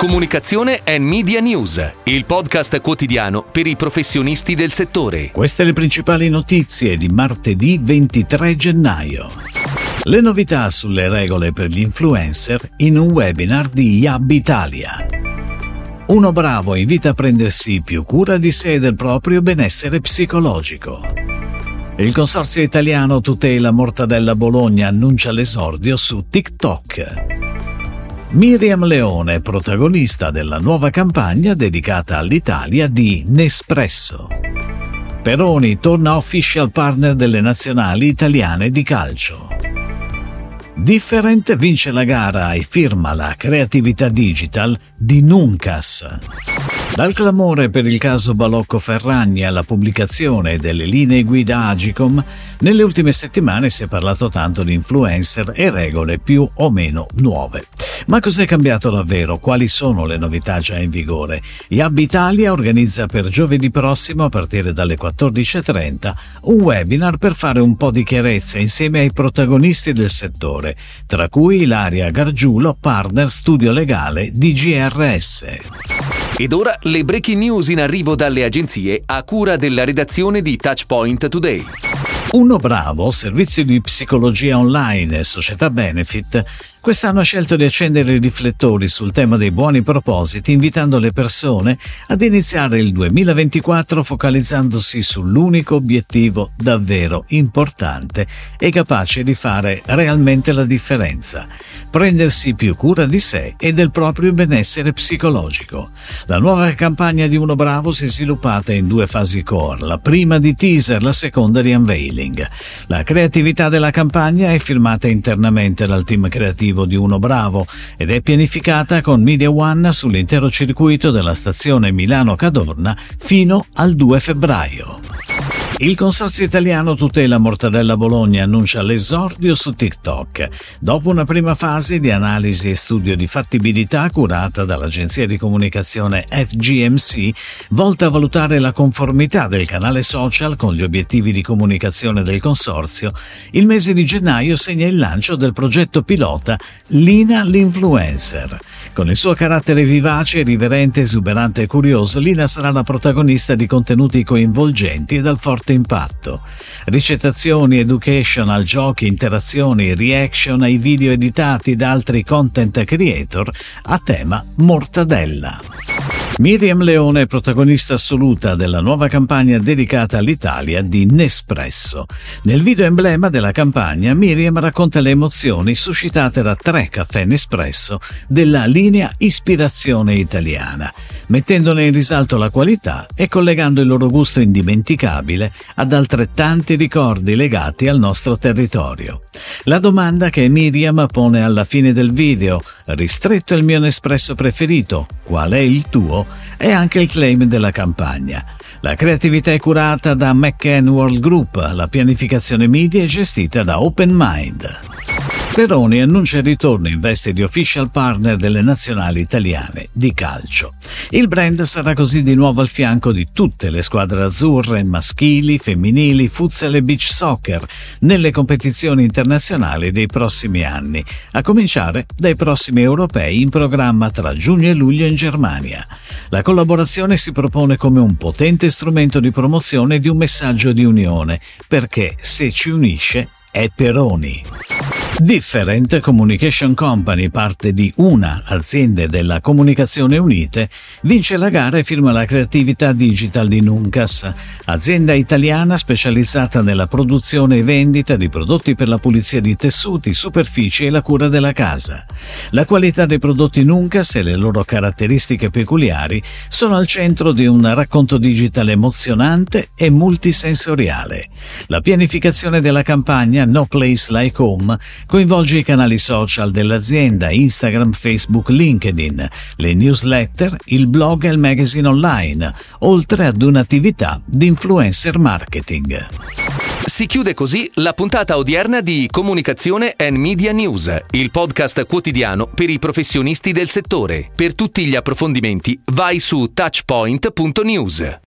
Comunicazione e Media News, il podcast quotidiano per i professionisti del settore. Queste le principali notizie di martedì 23 gennaio. Le novità sulle regole per gli influencer in un webinar di Yab Italia. Uno bravo invita a prendersi più cura di sé e del proprio benessere psicologico. Il consorzio italiano tutela Mortadella Bologna annuncia l'esordio su TikTok. Miriam Leone, protagonista della nuova campagna dedicata all'Italia di Nespresso. Peroni torna official partner delle nazionali italiane di calcio. Different vince la gara e firma la creatività digital di Nuncas. Dal clamore per il caso Balocco Ferragni alla pubblicazione delle linee guida Agicom, nelle ultime settimane si è parlato tanto di influencer e regole più o meno nuove. Ma cos'è cambiato davvero? Quali sono le novità già in vigore? Yab Italia organizza per giovedì prossimo, a partire dalle 14.30, un webinar per fare un po' di chiarezza insieme ai protagonisti del settore, tra cui Ilaria Gargiulo, partner studio legale di GRS. Ed ora le breaking news in arrivo dalle agenzie a cura della redazione di Touchpoint Today. Uno Bravo, servizio di psicologia online e società benefit, quest'anno ha scelto di accendere i riflettori sul tema dei buoni propositi, invitando le persone ad iniziare il 2024 focalizzandosi sull'unico obiettivo davvero importante e capace di fare realmente la differenza, prendersi più cura di sé e del proprio benessere psicologico. La nuova campagna di Uno Bravo si è sviluppata in due fasi core, la prima di teaser, la seconda di unveiling. La creatività della campagna è firmata internamente dal team creativo di Uno Bravo ed è pianificata con Media One sull'intero circuito della stazione Milano-Cadorna fino al 2 febbraio. Il consorzio italiano tutela Mortadella Bologna annuncia l'esordio su TikTok. Dopo una prima fase di analisi e studio di fattibilità curata dall'agenzia di comunicazione FGMC, volta a valutare la conformità del canale social con gli obiettivi di comunicazione del consorzio, il mese di gennaio segna il lancio del progetto pilota Lina l'Influencer. Con il suo carattere vivace, riverente, esuberante e curioso, Lina sarà la protagonista di contenuti coinvolgenti e dal forte impatto. Ricettazioni, educational, giochi, interazioni, reaction ai video editati da altri content creator a tema mortadella. Miriam Leone è protagonista assoluta della nuova campagna dedicata all'Italia di Nespresso. Nel video emblema della campagna Miriam racconta le emozioni suscitate da tre caffè Nespresso della linea Ispirazione Italiana, mettendone in risalto la qualità e collegando il loro gusto indimenticabile ad altrettanti ricordi legati al nostro territorio. La domanda che Miriam pone alla fine del video, ristretto il mio Nespresso preferito, qual è il tuo? È anche il claim della campagna. La creatività è curata da McCann World Group, la pianificazione media è gestita da Open Mind. Peroni annuncia il ritorno in veste di official partner delle nazionali italiane di calcio. Il brand sarà così di nuovo al fianco di tutte le squadre azzurre, maschili, femminili, futsal e beach soccer, nelle competizioni internazionali dei prossimi anni, a cominciare dai prossimi europei in programma tra giugno e luglio in Germania. La collaborazione si propone come un potente strumento di promozione di un messaggio di unione, perché se ci unisce è Peroni. Different Communication Company, parte di una aziende della Comunicazione Unite, vince la gara e firma la creatività digital di Nuncas, azienda italiana specializzata nella produzione e vendita di prodotti per la pulizia di tessuti, superfici e la cura della casa. La qualità dei prodotti Nuncas e le loro caratteristiche peculiari sono al centro di un racconto digital emozionante e multisensoriale. La pianificazione della campagna No Place Like Home coinvolge i canali social dell'azienda, Instagram, Facebook, LinkedIn, le newsletter, il blog e il magazine online, oltre ad un'attività di influencer marketing. Si chiude così la puntata odierna di Comunicazione and Media News, il podcast quotidiano per i professionisti del settore. Per tutti gli approfondimenti vai su touchpoint.news.